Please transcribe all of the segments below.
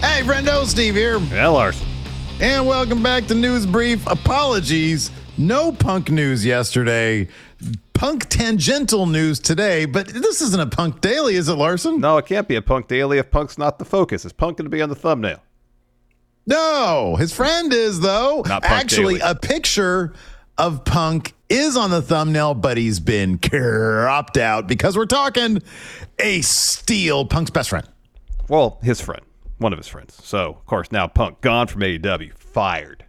Hey, friendo, Steve here. Yeah, Lars. And welcome back to News Brief. Apologies. No punk news yesterday. Punk tangential news today, but this isn't a punk daily, is it, Larson? No, it can't be a punk daily if punk's not the focus. Is punk going to be on the thumbnail? No, his friend is, though. Not Punk Actually, Daily. a picture of punk is on the thumbnail, but he's been cropped out because we're talking Ace Steel punk's best friend. Well, his friend, one of his friends. So, of course, now punk gone from AEW, fired.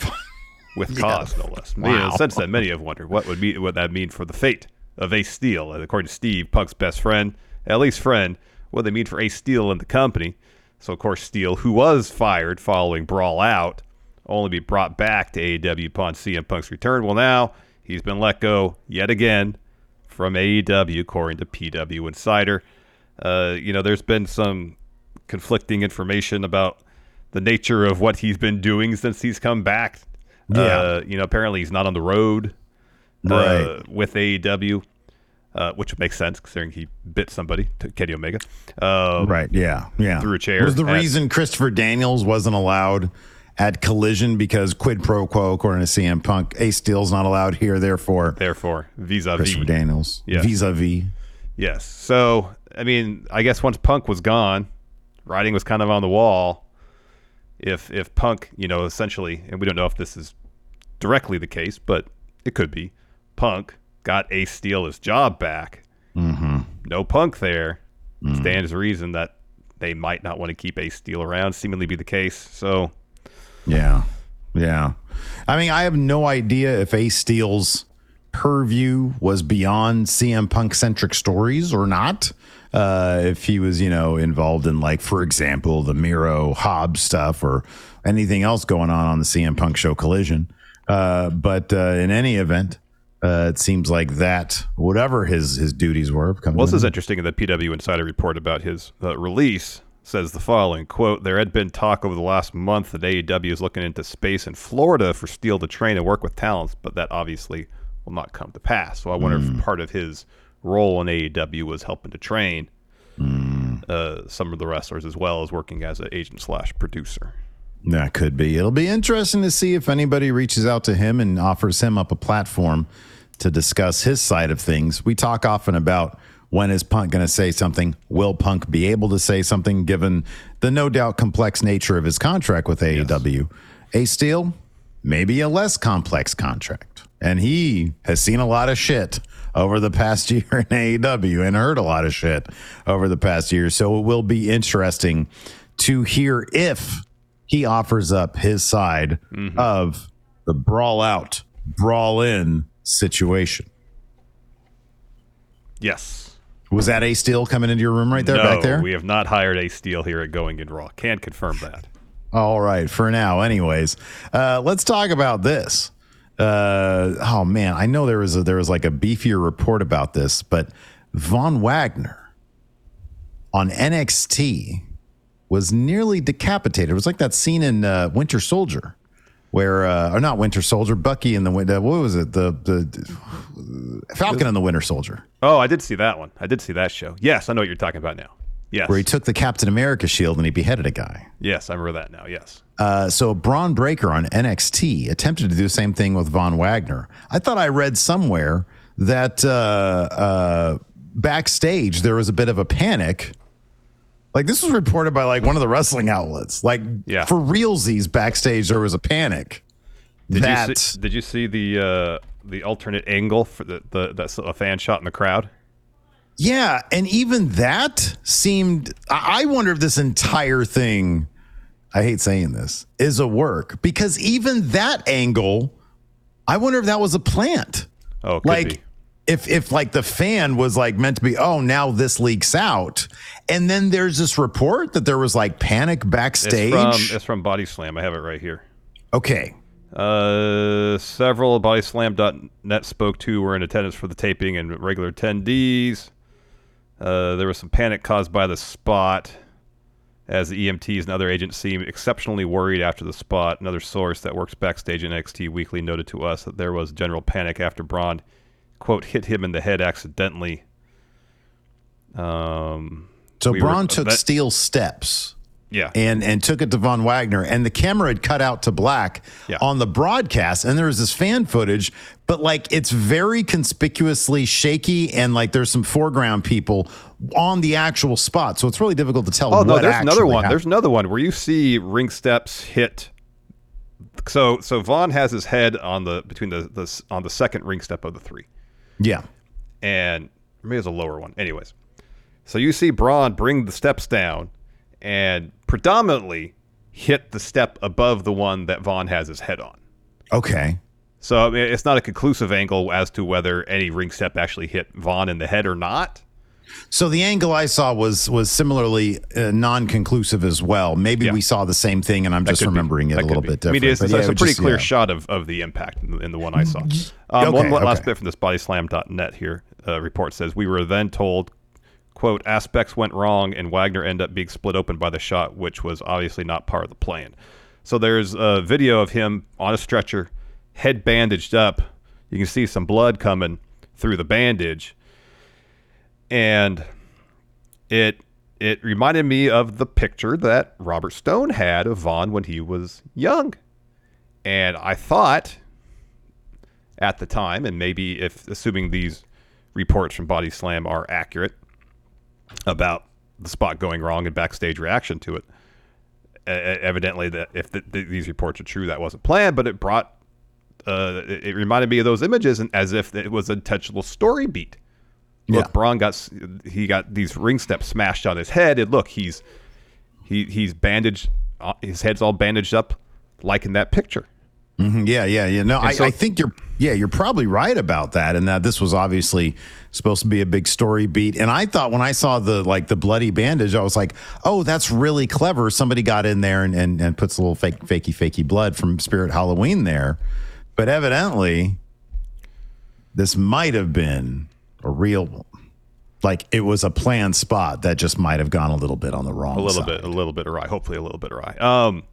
With cause, no less. Wow. Since then, many have wondered what would be what that mean for the fate of Ace Steel. And according to Steve, Punk's best friend, at least friend, what they mean for Ace Steel and the company. So, of course, Steel, who was fired following Brawl Out, only be brought back to AEW upon CM Punk's return. Well, now he's been let go yet again from AEW, according to PW Insider. Uh, you know, there's been some conflicting information about the nature of what he's been doing since he's come back. Yeah. Uh, you know, apparently he's not on the road uh, Right. with AEW, uh, which makes sense considering he bit somebody, Kenny Omega. Um, Right. Yeah. Yeah. Through a chair Was the at- reason Christopher Daniels wasn't allowed at Collision because quid pro quo, according to CM Punk, Ace Steel's not allowed here. Therefore, Therefore, vis-a-vis. Christopher Daniels, Yes. vis-a-vis. Yes. So, I mean, I guess once Punk was gone, writing was kind of on the wall. If if Punk, you know, essentially, and we don't know if this is directly the case, but it could be, Punk got Ace Steel his job back. Mm-hmm. No Punk there. Stands to reason that they might not want to keep Ace Steel around. Seemingly be the case. So, Yeah. Yeah. I mean, I have no idea if Ace Steel's purview was beyond CM Punk centric stories or not. Uh, if he was, you know, involved in, like, for example, the Miro Hobbs stuff or anything else going on on the CM Punk show Collision. Uh, but uh, in any event, uh, it seems like that, whatever his his duties were, Well, this is interesting in the PW Insider report about his uh, release says the following quote there had been talk over the last month that AEW is looking into space in Florida for Steel to train and work with talents, but that obviously will not come to pass. So I wonder if part of his role in AEW was helping to train uh, some of the wrestlers as well as working as an agent slash producer. That could be. It'll be interesting to see if anybody reaches out to him and offers him up a platform to discuss his side of things. We talk often about when is Punk going to say something? Will Punk be able to say something given the no doubt complex nature of his contract with AEW? Ace Steel, maybe a less complex contract. And he has seen a lot of shit over the past year in AEW and heard a lot of shit over the past year. So it will be interesting to hear if he offers up his side of the brawl out, brawl in situation. Yes. Was that Ace Steel coming into your room right there, no, back there? we have not hired Ace Steel here at Going in Raw. Can't confirm that. All right, for now, anyways. Uh, let's talk about this. Uh, oh man, I know there was a, there was like a beefier report about this, but Von Wagner on NXT was nearly decapitated. It was like that scene in uh, Winter Soldier, where uh, or not Winter Soldier, Bucky in the winter. What was it? The the Falcon and the Winter Soldier, Oh, I did see that one. I did see that show. Yes, I know what you're talking about now. Yes. where he took the Captain America shield and he beheaded a guy. yes, I remember that now. Yes. Uh, so Bron Breakker on NXT attempted to do the same thing with Von Wagner. I thought I read somewhere that uh, uh, backstage there was a bit of a panic. Like this was reported by like one of the wrestling outlets. Like Yeah. for realsies, backstage there was a panic. Did that you see, did you see the uh, the alternate angle for the, the that's a fan shot in the crowd? Yeah, and even that seemed. I wonder if this entire thing. I hate saying this is a work because even that angle, I wonder if that was a plant. Oh, like be. if if like the fan was like meant to be oh now this leaks out and then there's this report that there was like panic It's backstage from it's from Body Slam. I have it right here. okay Uh, several BodySlam.net spoke to were in attendance for the taping and regular attendees. Uh, there was some panic caused by the spot, as the EMTs and other agents seemed exceptionally worried after the spot. Another source that works backstage in NXT Weekly noted to us that there was general panic after Bron, quote, hit him in the head accidentally. Um, so we were- bron took that- steel steps yeah, and and took it to von wagner and the camera had cut out to black Yeah. on the broadcast and there was this fan footage but like it's very conspicuously shaky and like there's some foreground people on the actual spot so it's really difficult to tell Oh no, there's another one. happened. There's another one where you see ring steps hit. So so Von has his head on the between the, the on the second ring step of the three, yeah and maybe it's a lower one. Anyways, so you see Bron bring the steps down, and predominantly hit the step above the one that Von has his head on. okay So I mean, it's not a conclusive angle as to whether any ring step actually hit Von in the head or not. So the angle I saw was was similarly uh, non-conclusive as well. Maybe Yeah. we saw the same thing, and I'm just could be. remembering it That a little be. bit I mean, it's, it's yeah, a pretty just- clear yeah. shot of, of the impact in the, in the one I saw. Um, Okay, one last okay. bit from this bodyslam.net here uh, report says we were then told, quote, aspects went wrong and Wagner ended up being split open by the shot, which was obviously not part of the plan. So there's a video of him on a stretcher, head bandaged up. You can see some blood coming through the bandage, and it it reminded me of the picture that Robert Stone had of Von when he was young. And I thought at the time, and maybe if assuming these reports from Body Slam are accurate about the spot going wrong and backstage reaction to it, e- evidently that if th th these reports are true, that wasn't planned, but it brought uh, it, it reminded me of those images and as if it was an intentional story beat. Look, Yeah. Bron got he got these ring steps smashed on his head, and look, he's he he's bandaged, uh, his head's all bandaged up, like in that picture. Mhm, Yeah, yeah, yeah. No, I, so- I think you're. Yeah, you're probably right about that, and that this was obviously supposed to be a big story beat. And I thought when I saw the like the bloody bandage, I was like, oh, that's really clever. Somebody got in there and and, and puts a little fake fakey fakey blood from Spirit Halloween there. But evidently, this might have been a real. Like it was a planned spot that just might have gone a little bit on the wrong. a little side. bit, a little bit awry. Hopefully, a little bit awry. Um,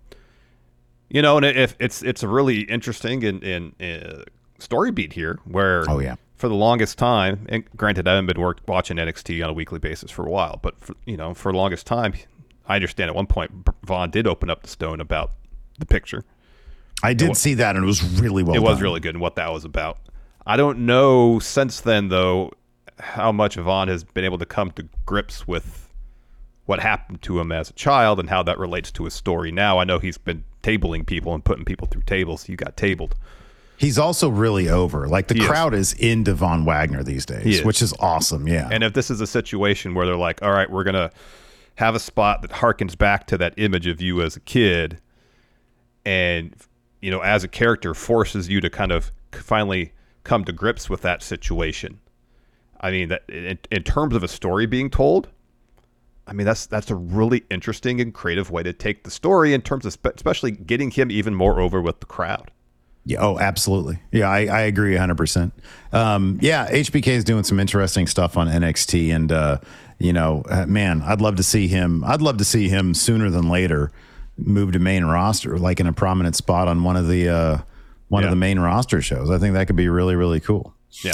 you know, and if it's it's a really interesting and, and uh, story beat here, where Oh, yeah. for the longest time, and granted, I haven't been work, watching NXT on a weekly basis for a while, but for, you know, for the longest time, I understand at one point Von did open up the stone about the picture. I did see that, and it was really well. it was really good and what that was about. I don't know since then though how much Von has been able to come to grips with what happened to him as a child and how that relates to his story now. I know he's been tabling people and putting people through tables. You got tabled. He's also really over. Like the He crowd is into Von Wagner these days, is. which is awesome. Yeah. And if this is a situation where they're like, all right, we're going to have a spot that harkens back to that image of you as a kid and, you know, as a character forces you to kind of finally come to grips with that situation. I mean, that in, in terms of a story being told, I mean that's that's a really interesting and creative way to take the story in terms of spe- especially getting him even more over with the crowd. Yeah, oh, absolutely. Yeah, I, I agree 100%. Um, yeah, HBK is doing some interesting stuff on NXT. And, uh, you know, uh, man, I'd love to see him. I'd love to see him sooner than later move to main roster, like in a prominent spot on one of the, uh, one Yeah. of the main roster shows. I think that could be really, really cool. Yeah.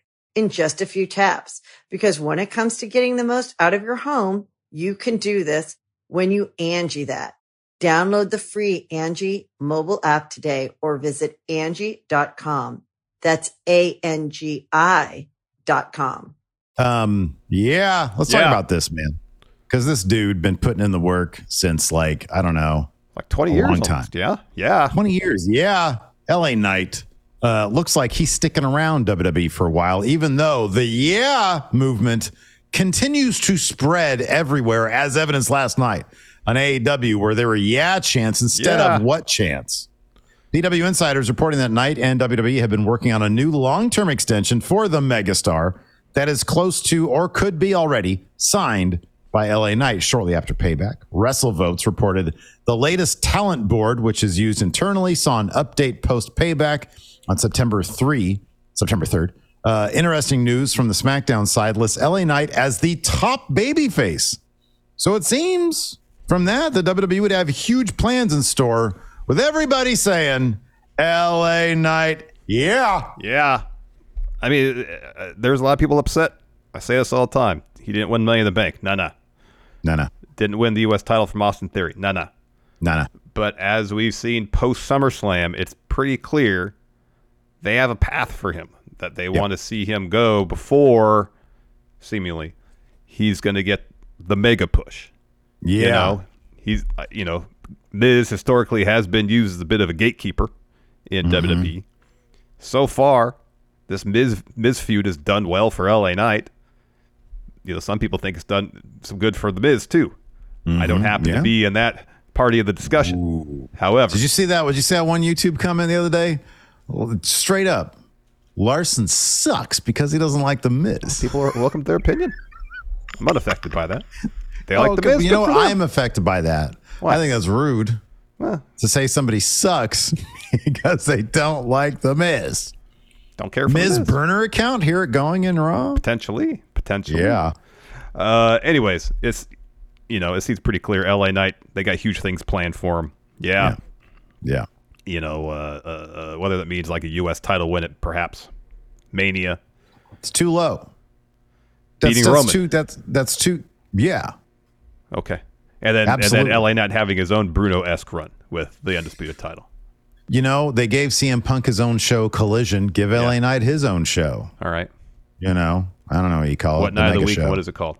in just a few taps. Because when it comes to getting the most out of your home, you can do this when you Angi that. Download the free Angi mobile app today or visit Angi.com. That's A-N-G-I dot com. Um, yeah, let's talk about this, man. Because this dude been putting in the work since like, I don't know, Like 20 A years. long almost. time. Yeah. Yeah. 20 years. Yeah. LA Knight. Uh, looks like he's sticking around WWE for a while, even though the yeah movement continues to spread everywhere, as evidenced last night on AEW, where there were yeah chants instead Yeah. of what chants. PW Insiders reporting that Knight and WWE have been working on a new long term extension for the megastar that is close to or could be already signed by LA Knight shortly after payback. WrestleVotes reported the latest talent board, which is used internally, saw an update post payback on September 3, September 3rd. Uh, interesting news from the SmackDown side lists LA Knight as the top babyface. So it seems from that the WWE would have huge plans in store with everybody saying LA Knight, yeah. Yeah. I mean, uh, there's a lot of people upset. I say this all the time. He didn't win Money in the Bank. Nah, nah. No, no, Didn't win the U.S. title from Austin Theory. Nah, nah. no, no. But as we've seen post SummerSlam, it's pretty clear they have a path for him that they want to see him go before, seemingly, he's going to get the mega push. Yeah. You know, he's uh, you know, Miz historically has been used as a bit of a gatekeeper in WWE. So far, this Miz Miz feud has done well for LA Knight. You know, some people think it's done some good for the Miz too. I don't happen yeah. to mm-hmm. be in that party of the discussion. However, Did you see that? Did you see that one YouTube comment the other day? Well, straight up, Larson sucks because he doesn't like the Miz. people are welcome to their opinion. I'm unaffected by that. They like Oh, the good. Miz. You good know what? I am affected by that. Why? I think that's rude Well, to say somebody sucks because they don't like the Miz. don't care for the Miz Miz. burner account, here it going in Raw. potentially, potentially. Yeah. Uh, anyways, it's you know it seems pretty clear. L.A. Knight they got huge things planned for him. Yeah, Yeah. you know uh, uh, uh, whether that means like a U.S. title win at perhaps Mania. It's too low. That's, Beating that's Roman. too that's that's too yeah. Okay, and then Absolutely. and then L.A. Knight having his own Bruno esque run with the undisputed title. You know, they gave CM Punk his own show, Collision. Give LA Knight his own show. All right, You know, I don't know what you call what it. night of the week? Show. What is it called?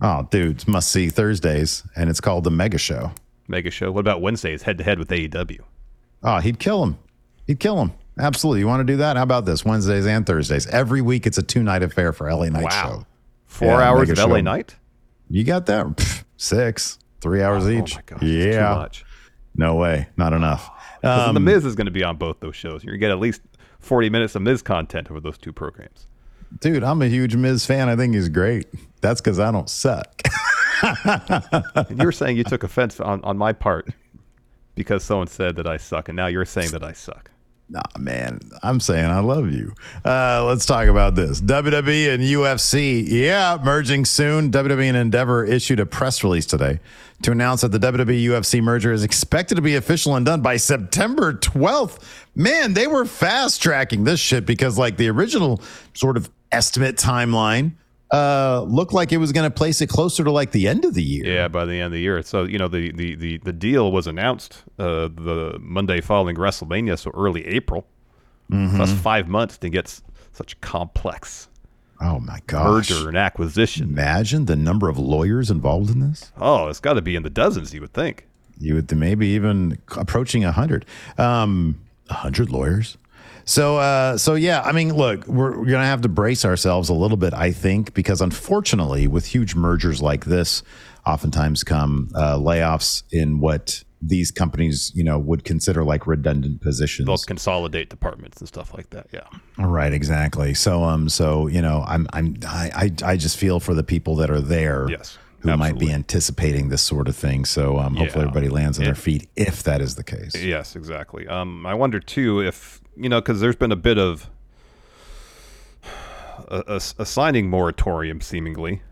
Oh, dude, must see Thursdays, and it's called the Mega Show. Mega show. What about Wednesdays? Head to head with AEW. Oh, he'd kill him. He'd kill him. Absolutely. You want to do that? How about this? Wednesdays and Thursdays. Every week, it's a two night affair for LA Knight Wow. show. Four Yeah, hours of L.A. Knight. You got that? Pff, six, three hours Oh each. my gosh, yeah. too much. No way. Not enough. Um, the Miz is going to be on both those shows. You're going to get at least 40 minutes of Miz content over those two programs. Dude, I'm a huge Miz fan. I think he's great. That's because I don't suck. You were saying you took offense on, on my part because someone said that I suck, and now you're saying that I suck. Nah, man, I'm saying I love you. Uh, let's talk about this. WWE and UFC, yeah, merging soon. WWE and Endeavor issued a press release today to announce that the WWE UFC merger is expected to be official and done by September 12th. Man, they were fast tracking this shit because, like, the original sort of estimate timeline uh, looked like it was going to place it closer to like the end of the year. Yeah, by the end of the year. So you know the the the, the deal was announced uh, the Monday following WrestleMania, so early April. Mm-hmm. Plus five months to get s- such complex Oh my gosh. merger and acquisition. Imagine the number of lawyers involved in this. Oh, it's got to be in the dozens, you would think. You would maybe even approaching a hundred. Um, a hundred lawyers. So, uh, so yeah. I mean, look, we're, we're gonna have to brace ourselves a little bit, I think, because unfortunately, with huge mergers like this, oftentimes come uh, layoffs in what these companies, you know, would consider like redundant positions. They'll consolidate departments and stuff like that. Yeah. Right, exactly. So, um, so you know, I'm, I'm, I, I, I just feel for the people that are there, Yes, who might be anticipating this sort of thing. So, um, hopefully, Yeah. everybody lands on Yeah. their feet if that is the case. Yes, exactly. Um, I wonder too if you know because there's been a bit of a, a, a signing moratorium seemingly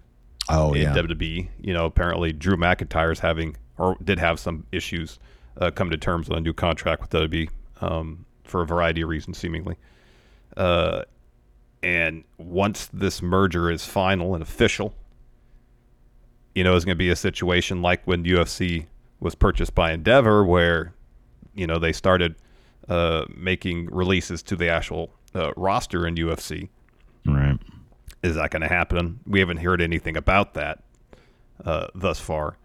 Oh in yeah, WWE. You know, apparently Drew McIntyre's having or did have some issues uh, come to terms with a new contract with WWE um, for a variety of reasons, seemingly. Uh, and once this merger is final and official, you know, it's going to be a situation like when UFC was purchased by Endeavor, where you know they started uh, making releases to the actual uh, roster in UFC. right. Is that going to happen? We haven't heard anything about that uh, thus far.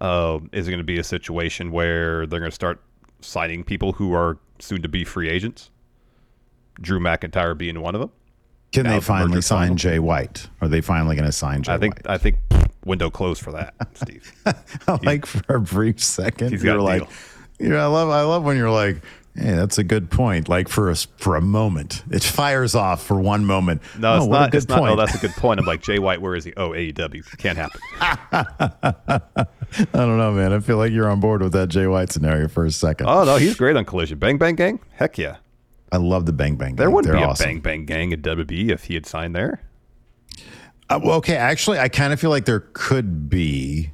Uh, is it going to be a situation where they're going to start signing people who are soon to be free agents? Drew McIntyre being one of them. Can Now they finally sign final. Jay White? Are they finally going to sign Jay I think White? I think window closed for that, Steve. like for a brief second, he's got you're like, yeah, I love, I love when you're like, hey, that's a good point. Like for a for a moment, it fires off for one moment. No, Oh, it's not. It's not. Oh, that's a good point. I'm like Jay White. Where is he? Oh, AEW. Can't happen. I don't know, man. I feel like you're on board with that Jay White scenario for a second. Oh no, he's great on Collision. Bang Bang Gang. Heck yeah. I love the Bang Bang. There Gang. wouldn't They're be a awesome. Bang Bang Gang at WWE if he had signed there. Uh, well, okay, actually, I kind of feel like there could be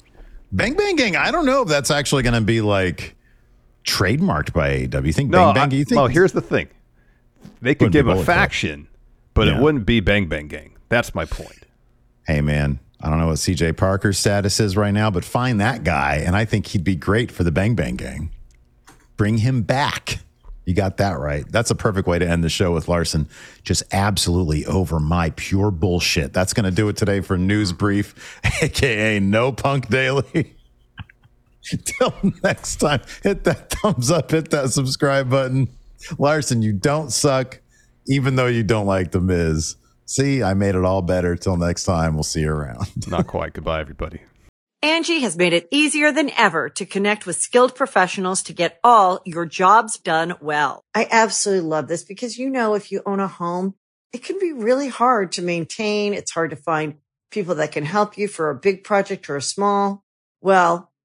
Bang Bang Gang. I don't know if that's actually going to be like trademarked by AEW. You think No, Bang Bang? You think? no. Here's the thing. They could give a faction, but Yeah. it wouldn't be Bang Bang Gang. That's my point. hey, man. I don't know what CJ Parker's status is right now, but find that guy, and I think he'd be great for the Bang Bang Gang. Bring him back. You got that right. That's a perfect way to end the show with Larson. Just absolutely over my pure bullshit. That's going to do it today for News Brief, aka No Punk Daily. Till next time, hit that thumbs up, hit that subscribe button. Larson, you don't suck, even though you don't like The Miz. See, I made it all better. Till next time, we'll see you around. Not quite. Goodbye, everybody. Angi has made it easier than ever to connect with skilled professionals to get all your jobs done well. I absolutely love this because, you know, if you own a home, it can be really hard to maintain. It's hard to find people that can help you for a big project or a small. Well,